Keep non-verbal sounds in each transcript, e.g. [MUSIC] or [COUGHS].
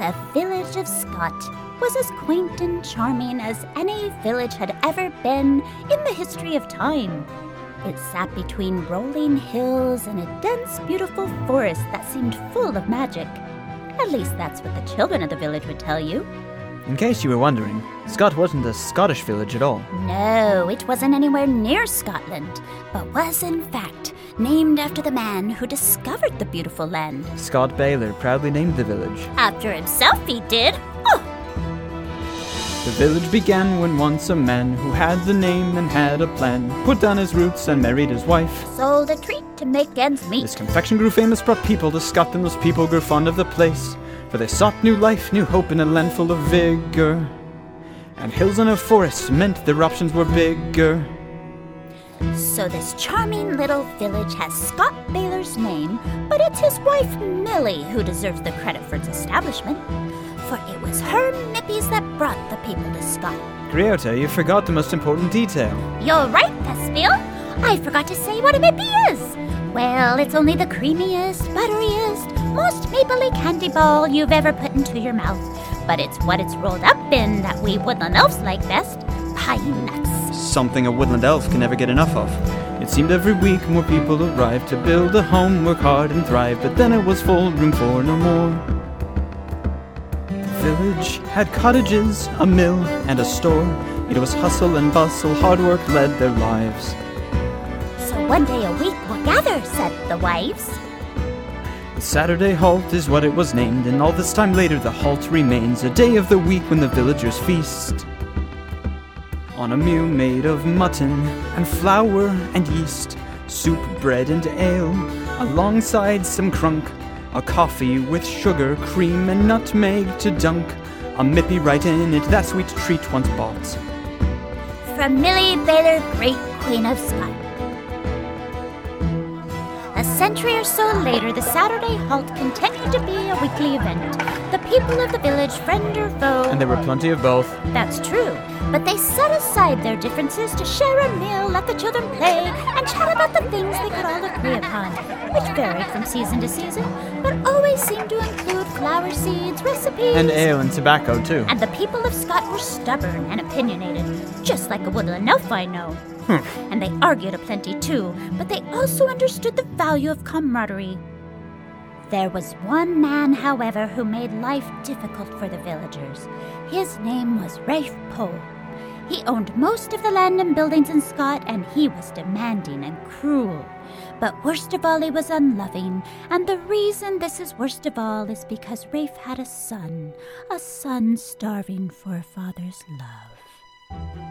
The village of Scott was as quaint and charming as any village had ever been in the history of time. It sat between rolling hills and a dense, beautiful forest that seemed full of magic. At least that's what the children of the village would tell you. In case you were wondering, Scott wasn't a Scottish village at all. No, it wasn't anywhere near Scotland, but was in fact named after the man who discovered the beautiful land. Scott Baylor proudly named the village. After himself, he did. Oh, The village began when once a man who had the name and had a plan put down his roots and married his wife. sold a treat to make ends meet. This confection grew famous, brought people to Scotland. Those people grew fond of the place, for they sought new life, new hope in a land full of vigor. And hills and a forest meant their options were bigger. So this charming little village has Scott Baylor's name, but it's his wife Millie who deserves the credit for its establishment. For it was her Mippies that brought the people to Scott. Griota, you forgot the most important detail. You're right, Thespiel. I forgot to say what a Mippy is. Well, it's only the creamiest, butteriest, most mapley candy ball you've ever put into your mouth. But it's what it's rolled up in that we woodland elves like best pine nuts. Something a woodland elf can never get enough of. It seemed every week more people arrived to build a home, work hard, and thrive, but then it was full, room for no more. The village had cottages, a mill, and a store. It was hustle and bustle, hard work led their lives. So one day a week we'll gather, said the wives. The Saturday halt is what it was named, and all this time later the halt remains a day of the week when the villagers feast. On a meal made of mutton and flour and yeast, soup, bread, and ale, alongside some crunk, a coffee with sugar, cream, and nutmeg to dunk, a mippy right in it, that sweet treat once bought. From Millie Baylor, great Queen of Scott. A century or so later, the Saturday halt continued to be a weekly event. The people of the village, friend or foe, And there were plenty of both. That's true, but they set aside their differences to share a meal, let the children play, and chat about the things they could all agree upon, which varied from season to season, but always seemed to include flower seeds, recipes, And ale and tobacco, too. and the people of Scott were stubborn and opinionated, just like a woodland elf I know. Hmm. and they argued a plenty too, but they also understood the value of camaraderie. There was one man, however, who made life difficult for the villagers. His name was Rafe Pole. He owned most of the land and buildings in Scott, and he was demanding and cruel. But worst of all, he was unloving, and the reason this is worst of all is because Rafe had a son, a son starving for a father's love.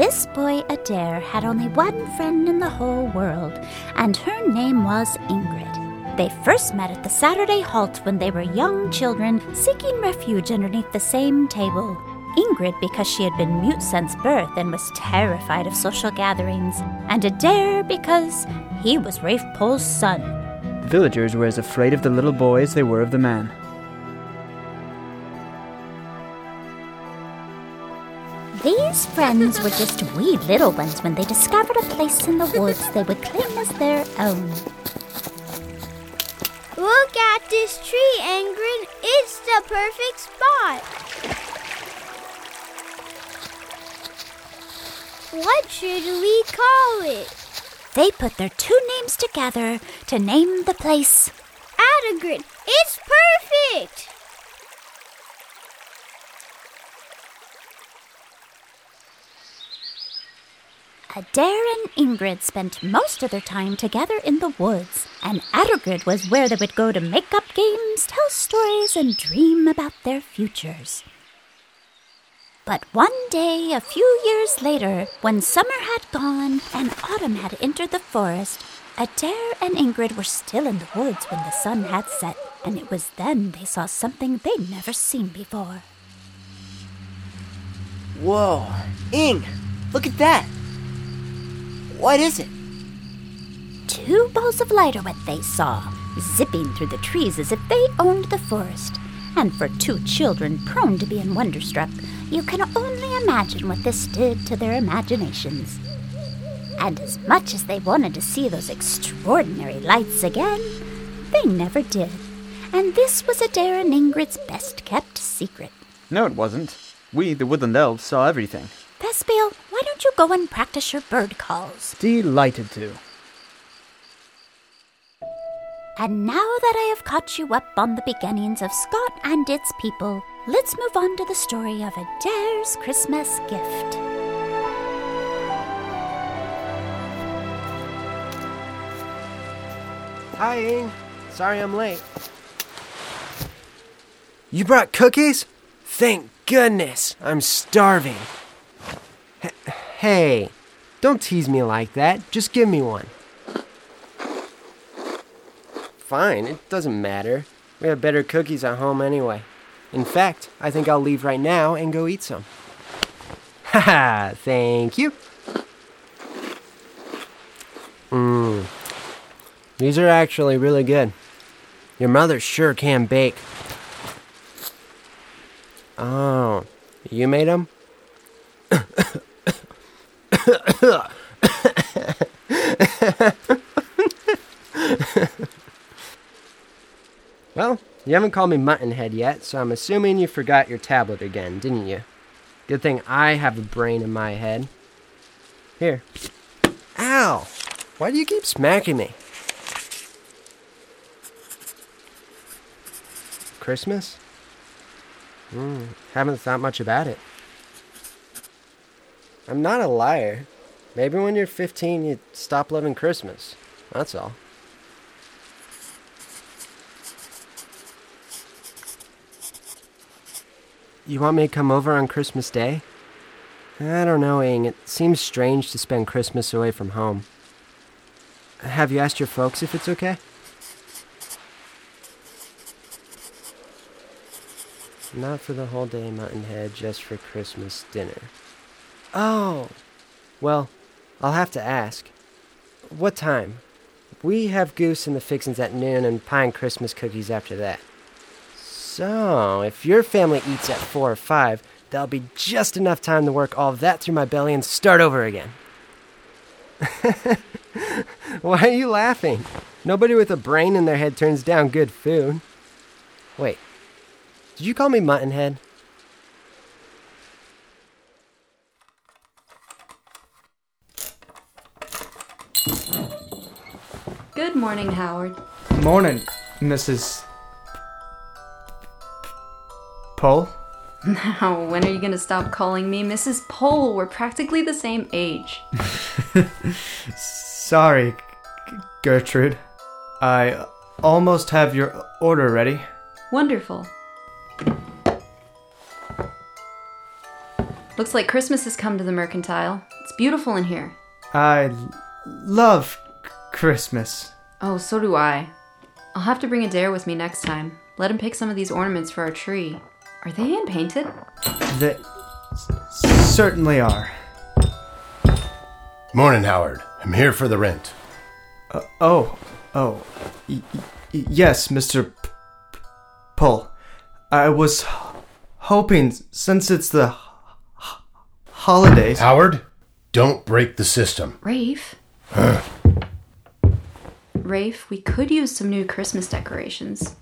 This boy, Adair, had only one friend in the whole world, and her name was Ingrid. They first met at the Saturday halt when they were young children seeking refuge underneath the same table. Ingrid because she had been mute since birth and was terrified of social gatherings, and Adair because he was Rafe Pole's son. The villagers were as afraid of the little boy as they were of the man. These friends were just wee little ones when they discovered a place in the woods they would claim as their own. Look at this tree, Ingrid. It's the perfect spot. What should we call it? They put their two names together to name the place. Attergrid. It's perfect. Adair and Ingrid spent most of their time together in the woods, and Attergrid was where they would go to make up games, tell stories, and dream about their futures. But one day, a few years later, when summer had gone and autumn had entered the forest, Adair and Ingrid were still in the woods when the sun had set, and it was then they saw something they'd never seen before. Whoa. Ing, look at that. What is it? Two balls of light are what they saw, zipping through the trees as if they owned the forest. And for two children prone to being wonderstruck, you can only imagine what this did to their imaginations. And as much as they wanted to see those extraordinary lights again, they never did. and this was Adair and Ingrid's best kept secret. No, it wasn't. We, the woodland elves, saw everything. Thespiel, why don't you go and practice your bird calls? Delighted to. And now that I have caught you up on the beginnings of Scott and its people, let's move on to the story of Adair's Christmas gift. Hi, Ing. Sorry I'm late. You brought cookies? Thank goodness. I'm starving. Hey, don't tease me like that. Just give me one. Fine, it doesn't matter. We have better cookies at home anyway. In fact, I think I'll leave right now and go eat some. [LAUGHS] Haha, thank you. Mmm. These are actually really good. Your mother sure can bake. Oh, you made them? [COUGHS] [COUGHS] [LAUGHS] well, you haven't called me Muttonhead yet, so I'm assuming you forgot your tablet again, didn't you? Good thing I have a brain in my head. Here. Ow! Why do you keep smacking me? Christmas? Hmm, haven't thought much about it. I'm not a liar. Maybe when you're 15, you stop loving Christmas. That's all. You want me to come over on Christmas Day? I don't know, Ing. It seems strange to spend Christmas away from home. Have you asked your folks if it's okay? Not for the whole day, Muttonhead, just for Christmas dinner. Oh! Well, I'll have to ask. What time? We have goose and the fixins at noon and pie and Christmas cookies after that. So, if your family eats at 4 or 5, that'll be just enough time to work all of that through my belly and start over again. [LAUGHS] Why are you laughing? Nobody with a brain in their head turns down good food. Wait, did you call me Muttonhead? Morning, Howard. Morning, Mrs. Pole? [LAUGHS] Now, when are you gonna stop calling me Mrs. Pole? We're practically the same age. [LAUGHS] Sorry, G- Gertrude. I almost have your order ready. Wonderful. Looks like Christmas has come to the mercantile. It's beautiful in here. I love Christmas. Oh, so do I. I'll have to bring Adair with me next time. Let him pick some of these ornaments for our tree. Are they hand painted? They s- certainly are. Morning, Howard. I'm here for the rent. Uh, oh, oh, y- y- yes, Mr. P- P- Pole. I was hoping, since it's the h- holidays. Howard, don't break the system. Rafe? Rafe, we could use some new Christmas decorations.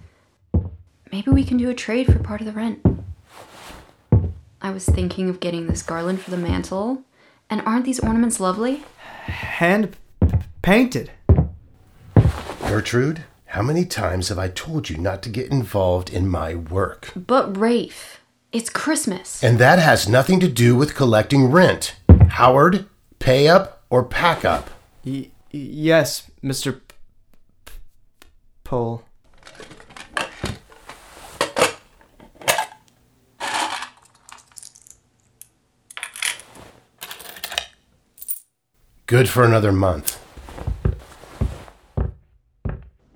Maybe we can do a trade for part of the rent. I was thinking of getting this garland for the mantle. And aren't these ornaments lovely? Hand p- painted. Gertrude, how many times have I told you not to get involved in my work? But Rafe, it's Christmas. And that has nothing to do with collecting rent. Howard, pay up or pack up. Y- yes, Mr. P- P- Pole. Good for another month.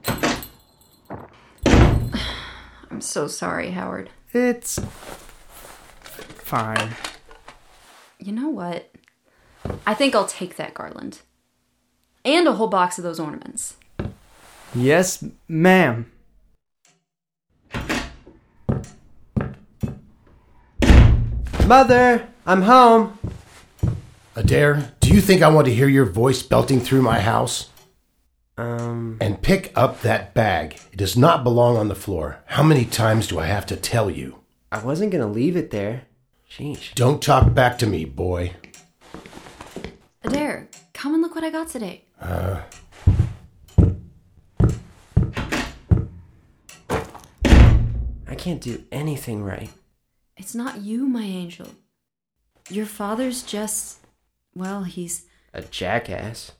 [SIGHS] I'm so sorry, Howard. It's fine. You know what? I think I'll take that garland. And a whole box of those ornaments. Yes, ma'am. Mother, I'm home. Adair, do you think I want to hear your voice belting through my house? Um, And pick up that bag. It does not belong on the floor. How many times do I have to tell you? I wasn't gonna leave it there. Sheesh. Don't talk back to me, boy. Adair, come and look what I got today. I can't do anything right. It's not you, my angel. Your father's just. Well, he's. A jackass.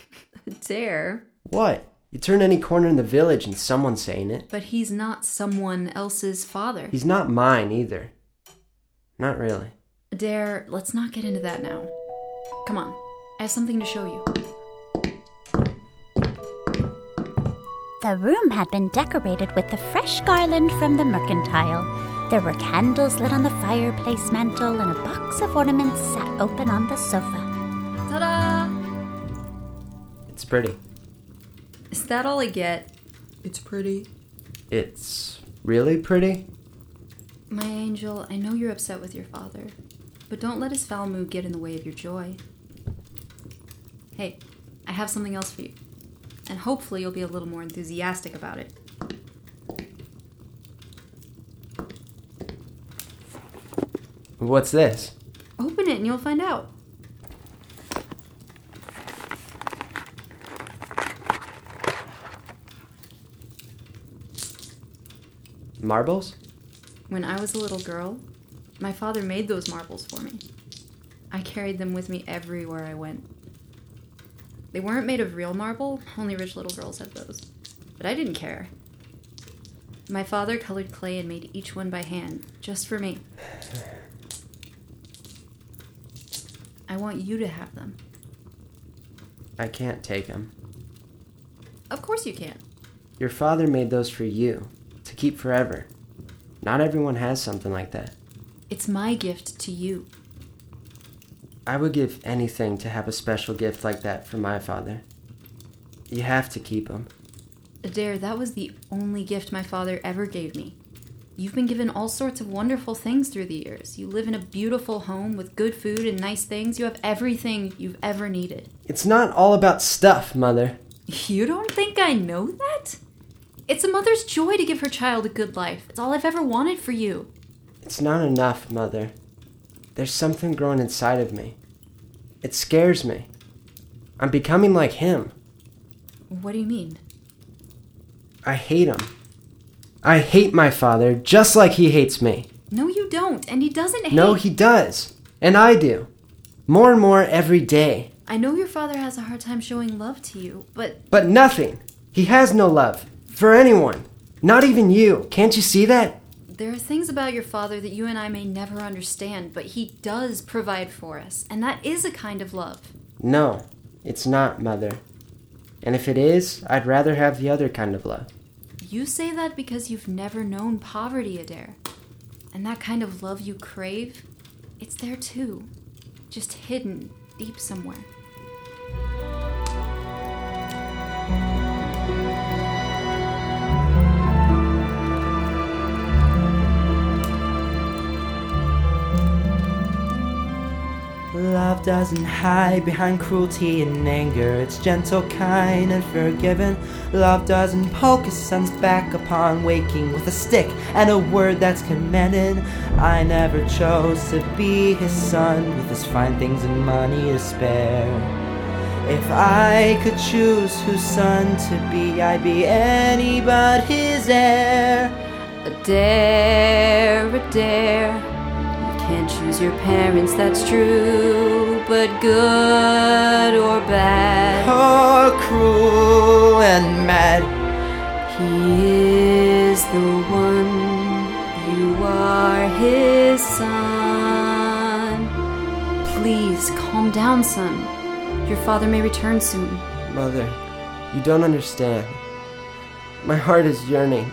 [LAUGHS] Dare. What? You turn any corner in the village and someone's saying it. but he's not someone else's father. He's not mine either. Not really. Dare, let's not get into that now. Come on, I have something to show you. The room had been decorated with the fresh garland from the mercantile. There were candles lit on the fireplace mantel, and a box of ornaments sat open on the sofa. Ta da! It's pretty. Is that all I get? It's pretty. It's really pretty. My angel, I know you're upset with your father, but don't let his foul mood get in the way of your joy. Hey, I have something else for you, and hopefully you'll be a little more enthusiastic about it. What's this? Open it and you'll find out. Marbles? When I was a little girl, my father made those marbles for me. I carried them with me everywhere I went. They weren't made of real marble, only rich little girls had those. But I didn't care. My father colored clay and made each one by hand, just for me. I want you to have them. I can't take them. Of course you can. Your father made those for you, to keep forever. Not everyone has something like that. It's my gift to you. I would give anything to have a special gift like that for my father. You have to keep them. Adair, that was the only gift my father ever gave me. You've been given all sorts of wonderful things through the years. You live in a beautiful home with good food and nice things. You have everything you've ever needed. It's not all about stuff, Mother. [LAUGHS] You don't think I know that? It's a mother's joy to give her child a good life. It's all I've ever wanted for you. It's not enough, Mother. There's something growing inside of me. It scares me. I'm becoming like him. What do you mean? I hate him. I hate my father just like he hates me. No, you don't. And he doesn't hate. No, he does. And I do. More and more every day. I know your father has a hard time showing love to you, but But nothing. He has no love. For anyone. Not even you. Can't you see that? There are things about your father that you and I may never understand, but he does provide for us, and that is a kind of love. No, it's not, Mother. And if it is, I'd rather have the other kind of love. You say that because you've never known poverty, Adair. And that kind of love you crave, it's there too. Just hidden deep somewhere. Love doesn't hide behind cruelty and anger. It's gentle, kind, and forgiving. Love doesn't poke his son's back upon waking with a stick and a word that's commanding. I never chose to be his son with his fine things and money to spare. If I could choose whose son to be, I'd be any but his heir. Adair, Adair. You can't choose your parents, that's true. But good or bad, Or cruel and mad. he is the one. You are his son. Please calm down, son. Your father may return soon. Mother, you don't understand. My heart is yearning.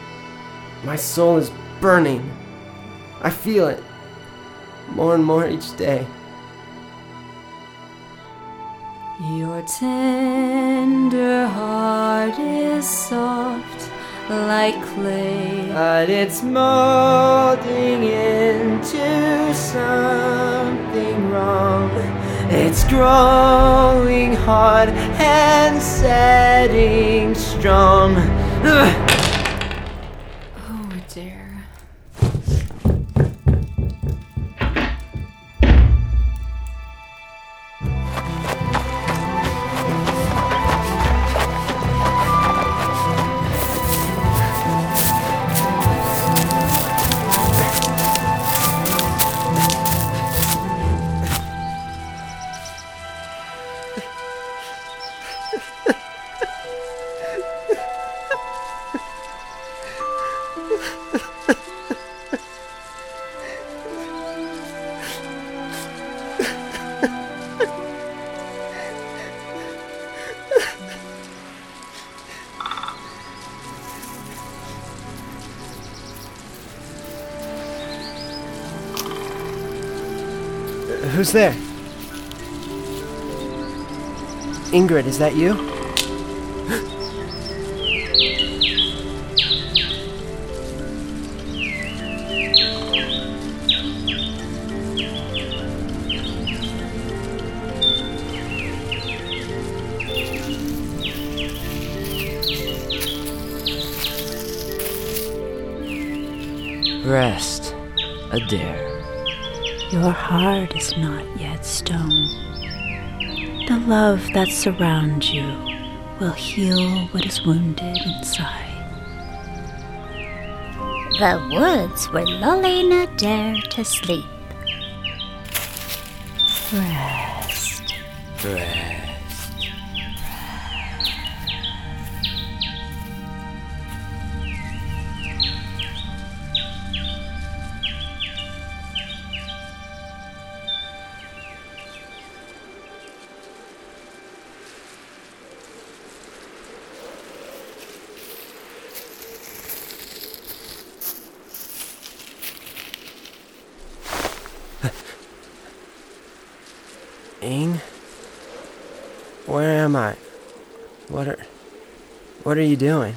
My soul is burning. I feel it. More and more each day. Your tender heart is soft like clay. But it's molding into something wrong. It's growing hard and setting strong. Ugh. Who's there? Ingrid, is that you? [GASPS] Rest, Adair. Your heart is not yet stone. The love that surrounds you will heal what is wounded inside. The woods where lulling Adair to sleep. Rest. Rest. What are What are you doing?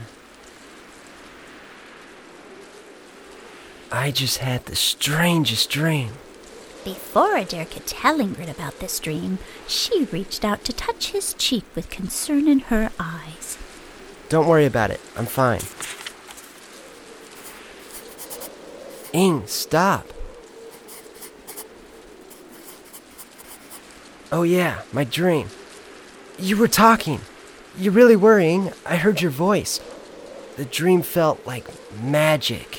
I just had the strangest dream. Before Adair could tell Ingrid about this dream, she reached out to touch his cheek with concern in her eyes. Don't worry about it. I'm fine. Ing, stop. Oh, yeah, my dream. You were talking. You really worrying. I heard your voice. The dream felt like magic.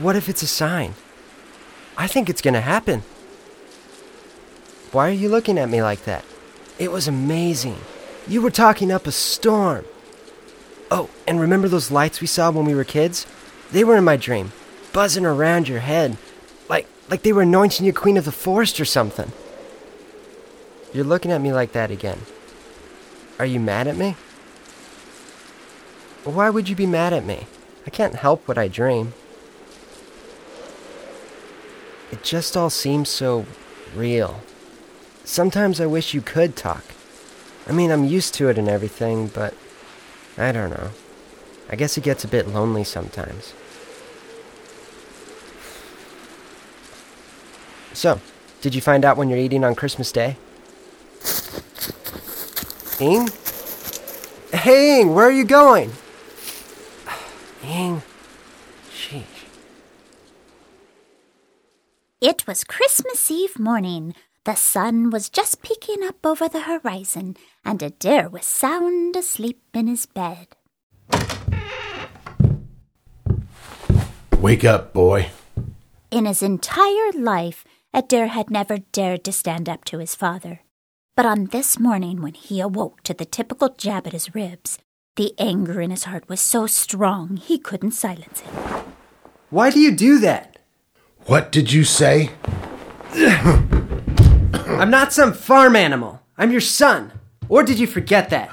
What if it's a sign? I think it's gonna happen. Why are you looking at me like that? It was amazing. You were talking up a storm. Oh, and remember those lights we saw when we were kids? They were in my dream, buzzing around your head, like like they were anointing you queen of the forest or something. You're looking at me like that again. Are you mad at me? Why would you be mad at me? I can't help what I dream. It just all seems so real. Sometimes I wish you could talk. I mean, I'm used to it and everything, but I don't know. I guess it gets a bit lonely sometimes. So, did you find out when you're eating on Christmas Day? Ing? Hey, Ing, where are you going? Ing. Sheesh. It was Christmas Eve morning. The sun was just peeking up over the horizon, and Adair was sound asleep in his bed. Wake up, boy. In his entire life, Adair had never dared to stand up to his father. But on this morning, when he awoke to the typical jab at his ribs, the anger in his heart was so strong he couldn't silence it. Why do you do that? What did you say? I'm not some farm animal. I'm your son. Or did you forget that?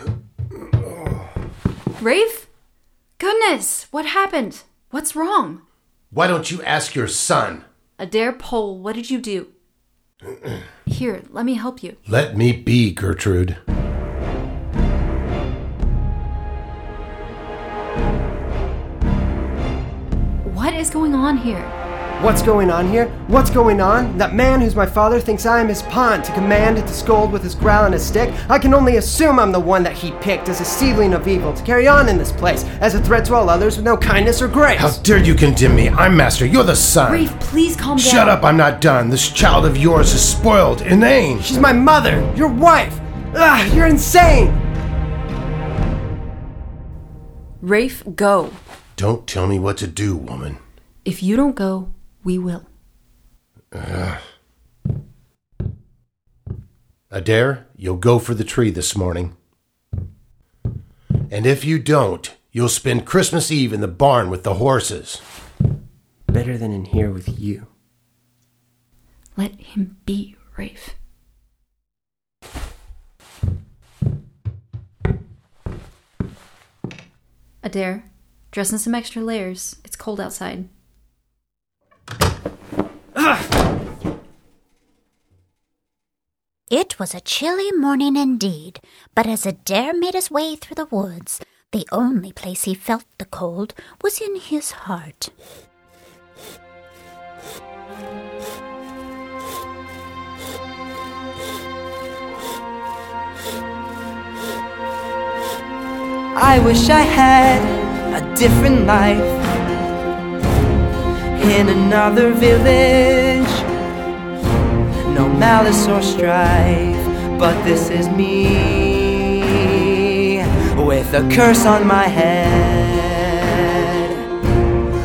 Rafe? Goodness, what happened? What's wrong? Why don't you ask your son? Adair Pole, what did you do? Here, let me help you. Let me be, Gertrude. What is going on here? What's going on here? What's going on? That man who's my father thinks I am his pawn to command and to scold with his growl and his stick. I can only assume I'm the one that he picked as a seedling of evil to carry on in this place, as a threat to all others with no kindness or grace. How dare you condemn me? I'm master. You're the son. Rafe, please calm down. Shut up. I'm not done. This child of yours is spoiled, inane. She's my mother, your wife. Ugh, you're insane. Rafe, go. Don't tell me what to do, woman. If you don't go, we will. Uh, Adair, you'll go for the tree this morning. And if you don't, you'll spend Christmas Eve in the barn with the horses. Better than in here with you. Let him be, Rafe. Adair, dress in some extra layers. It's cold outside. It was a chilly morning indeed, but as Adair made his way through the woods, the only place he felt the cold was in his heart. I wish I had a different life in another village. No malice or strife, but this is me with a curse on my head.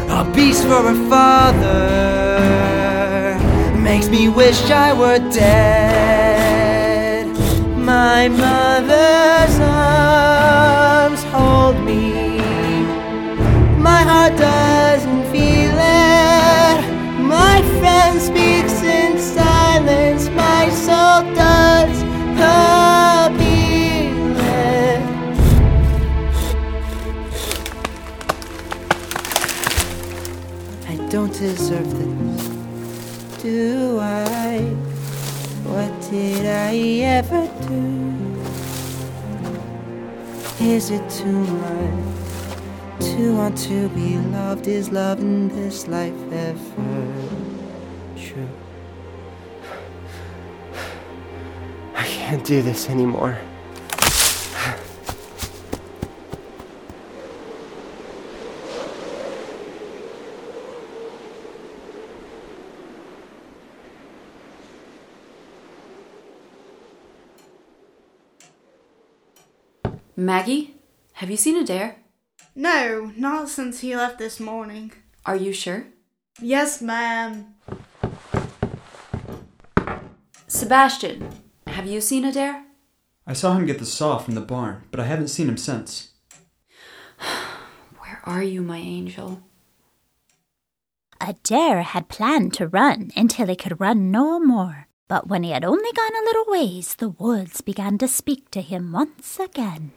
A beast for a father makes me wish I were dead. My mother's deserve this, do I? What did I ever do? Is it too much to want to be loved? Is love in this life ever true? I can't do this anymore. Maggie, have you seen Adair? No, not since he left this morning. Are you sure? Yes, ma'am. Sebastian, have you seen Adair? I saw him get the saw from the barn, but I haven't seen him since. [SIGHS] Where are you, my angel? Adair had planned to run until he could run no more. But when he had only gone a little ways, the woods began to speak to him once again.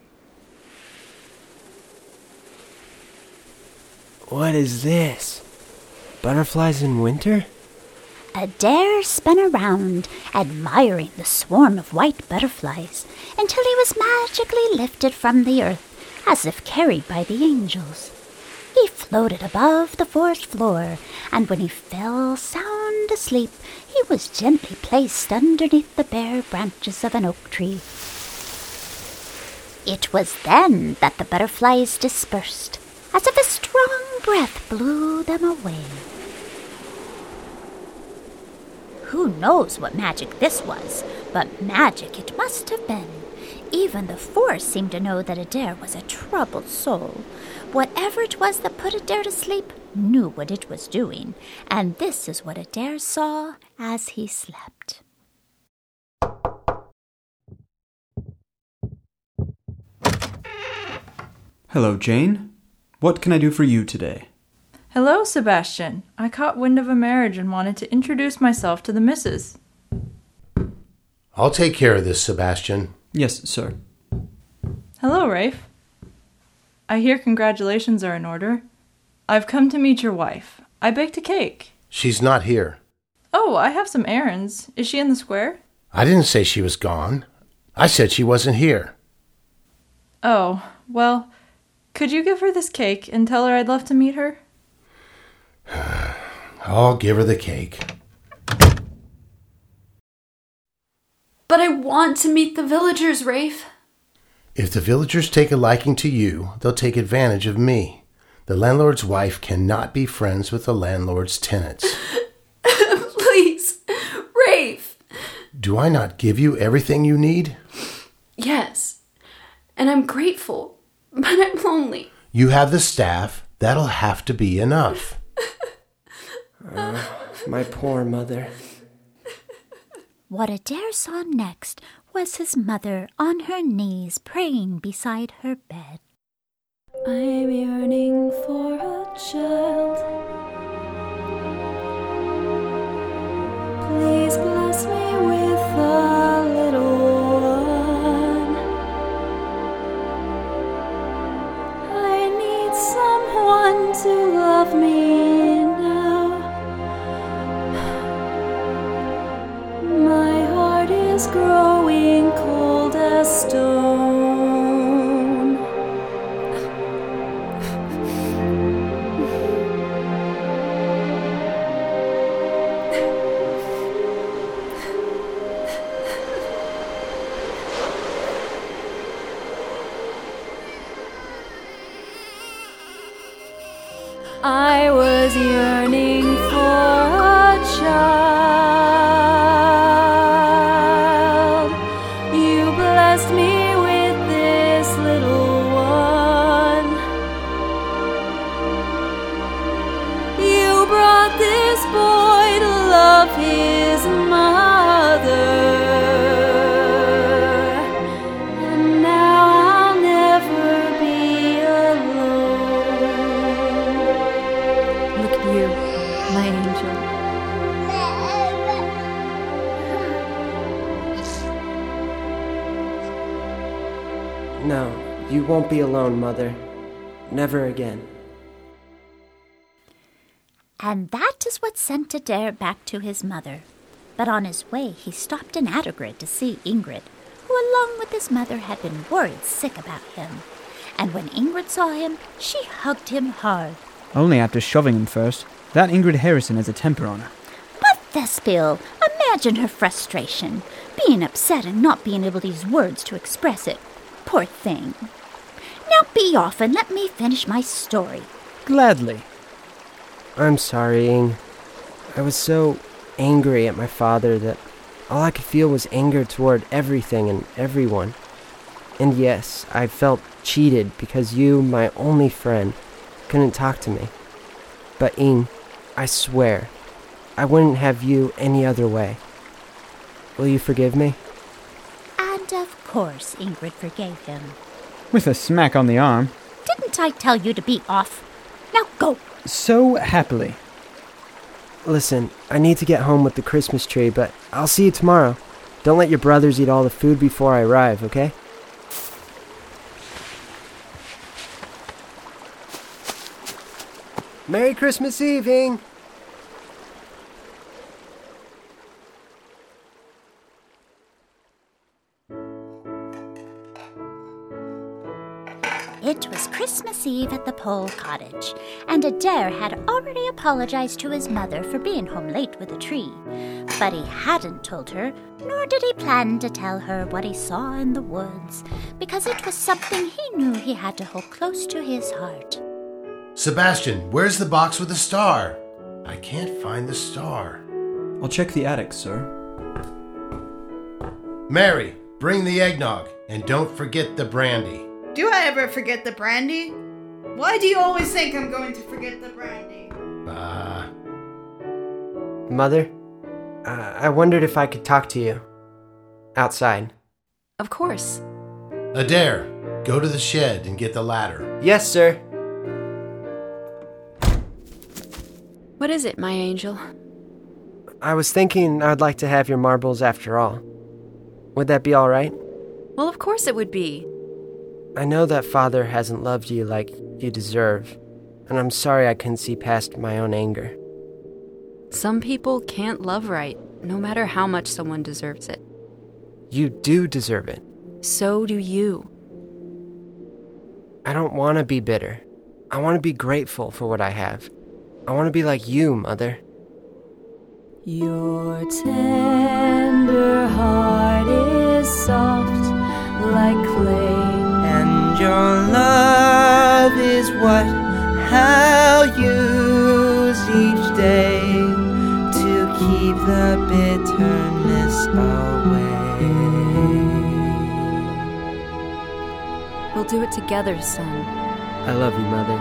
What is this? Butterflies in winter? Adair spun around, admiring the swarm of white butterflies, until he was magically lifted from the earth, as if carried by the angels. He floated above the forest floor, and when he fell sound asleep, he was gently placed underneath the bare branches of an oak tree. It was then that the butterflies dispersed, as if a strong breath blew them away. Who knows what magic this was, but magic it must have been. Even the forest seemed to know that Adair was a troubled soul. Whatever it was that put Adair to sleep knew what it was doing, and this is what Adair saw as he slept. Hello, Jane. What can I do for you today? Hello, Sebastian. I caught wind of a marriage and wanted to introduce myself to the missus. I'll take care of this, Sebastian. Yes, sir. Hello, Rafe. I hear congratulations are in order. I've come to meet your wife. I baked a cake. She's not here. Oh, I have some errands. Is she in the square? I didn't say she was gone. I said she wasn't here. Oh, well, could you give her this cake and tell her I'd love to meet her? [SIGHS] I'll give her the cake. But I want to meet the villagers, Rafe. If the villagers take a liking to you, they'll take advantage of me. The landlord's wife cannot be friends with the landlord's tenants. [LAUGHS] Please, Rafe. Do I not give you everything you need? Yes. And I'm grateful, [LAUGHS] but I'm lonely. You have the staff. That'll have to be enough. [LAUGHS] Uh, my poor mother. What Adair saw next was his mother on her knees praying beside her bed. I'm yearning for a child. Please bless me with a won't be alone, Mother. Never again. And that is what sent Adair back to his mother. But on his way, he stopped in Attergrid to see Ingrid, who, along with his mother, had been worried sick about him. And when Ingrid saw him, she hugged him hard. Only after shoving him first. That Ingrid Harrison has a temper on her. But Thespiel, imagine her frustration, being upset and not being able to use words to express it. Poor thing. Now be off and let me finish my story. Gladly. I'm sorry, Ing. I was so angry at my father that all I could feel was anger toward everything and everyone. And yes, I felt cheated because you, my only friend, couldn't talk to me. But Ing, I swear, I wouldn't have you any other way. Will you forgive me? And of course, Ingrid forgave him. With a smack on the arm. Didn't I tell you to be off? Now go. So happily. Listen, I need to get home with the Christmas tree, but I'll see you tomorrow. Don't let your brothers eat all the food before I arrive, okay? Merry Christmas Eve, It was Christmas Eve at the Pole Cottage, and Adair had already apologized to his mother for being home late with a tree. But he hadn't told her, nor did he plan to tell her what he saw in the woods, because it was something he knew he had to hold close to his heart. Sebastian, where's the box with the star? I can't find the star. I'll check the attic, sir. Mary, bring the eggnog, and don't forget the brandy. Do I ever forget the brandy? Why do you always think I'm going to forget the brandy? Ah. Mother, uh, I wondered if I could talk to you. Outside. Of course. Adair, go to the shed and get the ladder. Yes, sir. What is it, my angel? I was thinking I'd like to have your marbles after all. Would that be alright? Well, of course it would be. I know that father hasn't loved you like you deserve, and I'm sorry I couldn't see past my own anger. Some people can't love right, no matter how much someone deserves it. You do deserve it. So do you. I don't want to be bitter. I want to be grateful for what I have. I want to be like you, Mother. Your tender heart is soft like clay. And your love is what I'll use each day to keep the bitterness away. We'll do it together, son. I love you, Mother.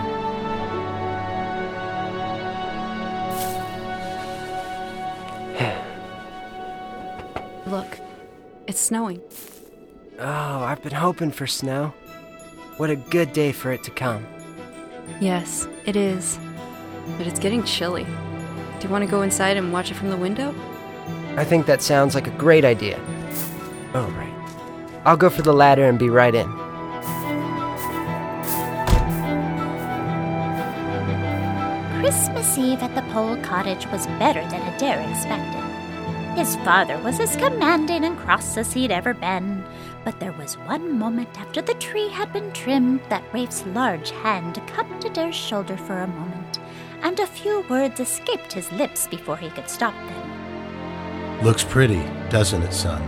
Look, it's snowing. Oh, I've been hoping for snow. What a good day for it to come. Yes, it is. But it's getting chilly. Do you want to go inside and watch it from the window? I think that sounds like a great idea. Oh, right. I'll go for the ladder and be right in. Christmas Eve at the Pole Cottage was better than Adair expected. His father was as commanding and cross as he'd ever been, but there was one moment after the tree had been trimmed that Rafe's large hand cupped Adair's shoulder for a moment, and a few words escaped his lips before he could stop them. Looks pretty, doesn't it, son?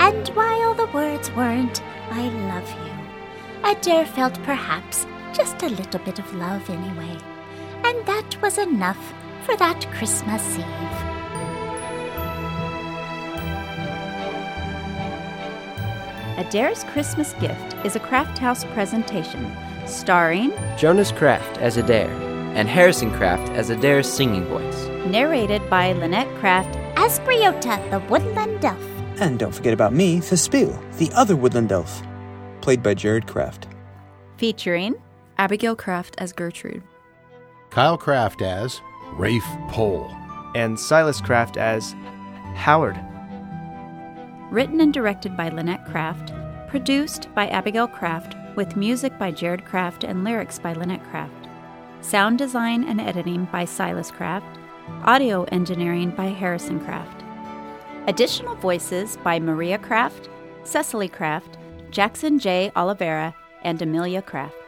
And while the words weren't, I love you, Adair felt perhaps just a little bit of love anyway. And that was enough for that Christmas Eve. Adair's Christmas Gift is a Krafthaus presentation starring Jonas Kraft as Adair. and Harrison Kraft as Adair's singing voice. narrated by Lynnette Kraft As Griota, the woodland elf. And don't forget about me, Thespiel, the other woodland elf, played by Jared Kraft. featuring Abigail Kraft as Gertrude. Kyle Kraft as Rafe Pole. And Silas Kraft as Howard. Written and directed by Lynnette Kraft, produced by Abigail Kraft, with music by Jared Kraft and lyrics by Lynnette Kraft, sound design and editing by Silas Kraft, audio engineering by Harrison Kraft. Additional voices by Maria Kraft, Cecily Kraft, Jackson J. Oliveira, and Emilia Kraft.